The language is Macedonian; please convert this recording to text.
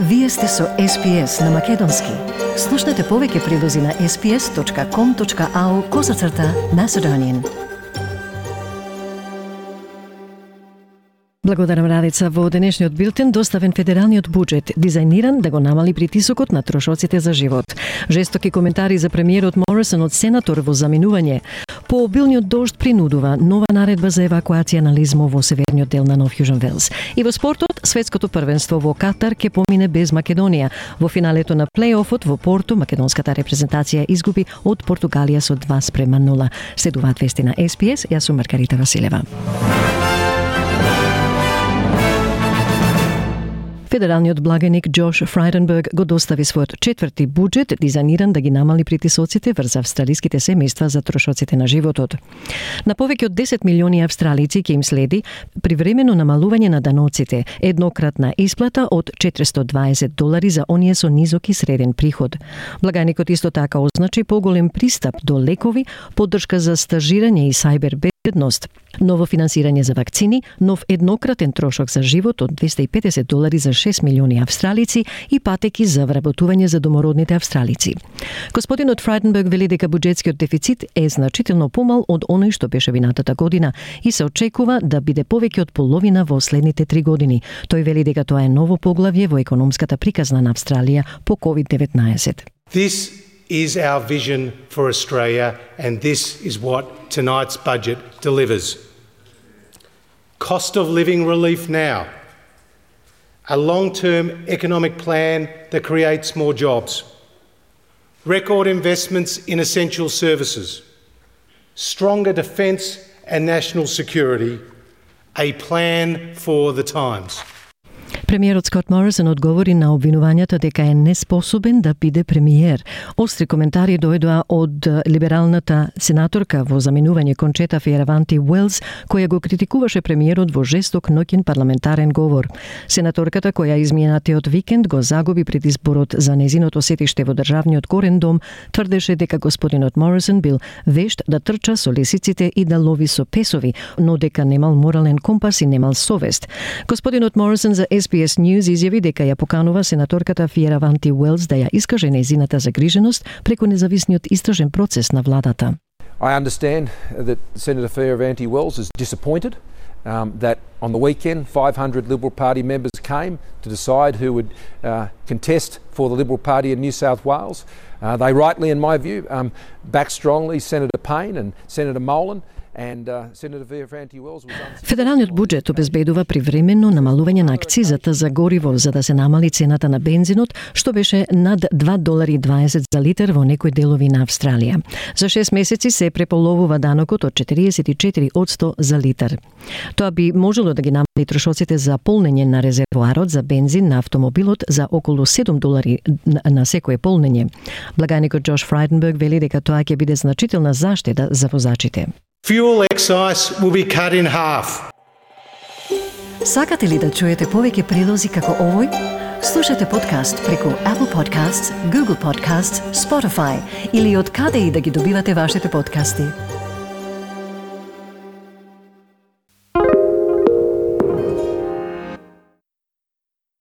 Вие сте со SPS на Македонски. Слушнете повеќе прилози на sps.com.au козацрта на Седонин. Благодарам Радица во денешниот билтен доставен федералниот буџет, дизајниран да го намали притисокот на трошоците за живот. Жестоки коментари за премиерот Морисон од сенатор во заминување. По обилниот дожд принудува нова наредба за евакуација на Лизмо во северниот дел на Нов Јужен Велс. И во спортот, светското првенство во Катар ќе помине без Македонија. Во финалето на плейофот во Порту, македонската репрезентација изгуби од Португалија со 2 спрема 0. Следуваат вести на СПС, јас сум Маргарита Василева. Федералниот благеник Джош Фрайденберг го достави својот четврти буџет дизајниран да ги намали притисоците врз австралиските семејства за трошоците на животот. На повеќе од 10 милиони австралици ќе им следи привремено намалување на даноците, еднократна исплата од 420 долари за оние со низок и среден приход. Благаникот исто така означи поголем пристап до лекови, поддршка за стажирање и сајбер безбедност, ново финансирање за вакцини, нов еднократен трошок за живот од 250 долари за 6 милиони австралици и патеки за вработување за домородните австралици. Господинот Фрайденберг вели дека буџетскиот дефицит е значително помал од оној што беше винатата година и се очекува да биде повеќе од половина во следните три години. Тој вели дека тоа е ново поглавје во економската приказна на Австралија по COVID-19. This is our vision for Australia, and this is what tonight's budget delivers. Cost of living relief now, a long term economic plan that creates more jobs, record investments in essential services, stronger defence and national security, a plan for the times. Премиерот Скот Морисон одговори на обвинувањата дека е неспособен да биде премиер. Остри коментари дојдоа од либералната сенаторка во заменување Кончета Фиераванти Уелс, која го критикуваше премиерот во жесток ноќен парламентарен говор. Сенаторката која изминатиот викенд го загуби пред изборот за незиното сетиште во државниот корен дом, тврдеше дека господинот Морисон бил вешт да трча со лисиците и да лови со песови, но дека немал морален компас и немал совест. Господинот Морисон за СП SBS News изјави дека ја поканува сенаторката Фиераванти Уелс да ја искаже незината загриженост преку независниот истражен процес на владата. I understand that Senator Fioravanti Wells is disappointed um, that on the weekend 500 Liberal Party members came to decide who would uh, contest for the Liberal Party in New South Wales. Uh, they rightly, in my view, um, back strongly Senator Payne and Senator Molan. Федералниот буџет обезбедува привремено намалување на акцизата за гориво за да се намали цената на бензинот, што беше над 2 долари 20 за литар во некои делови на Австралија. За 6 месеци се преполовува данокот од 44 од 100 за литар. Тоа би можело да ги намали трошоците за полнење на резервоарот за бензин на автомобилот за околу 7 долари на секое полнење. Благаникот Джош Фрайденберг вели дека тоа ќе биде значителна заштеда за возачите. Fuel excise will be cut in half. Сакате ли да чуете повеќе прилози како овој? Слушате подкаст преку Apple Podcasts, Google Podcasts, Spotify или од каде и да ги добивате вашите подкасти.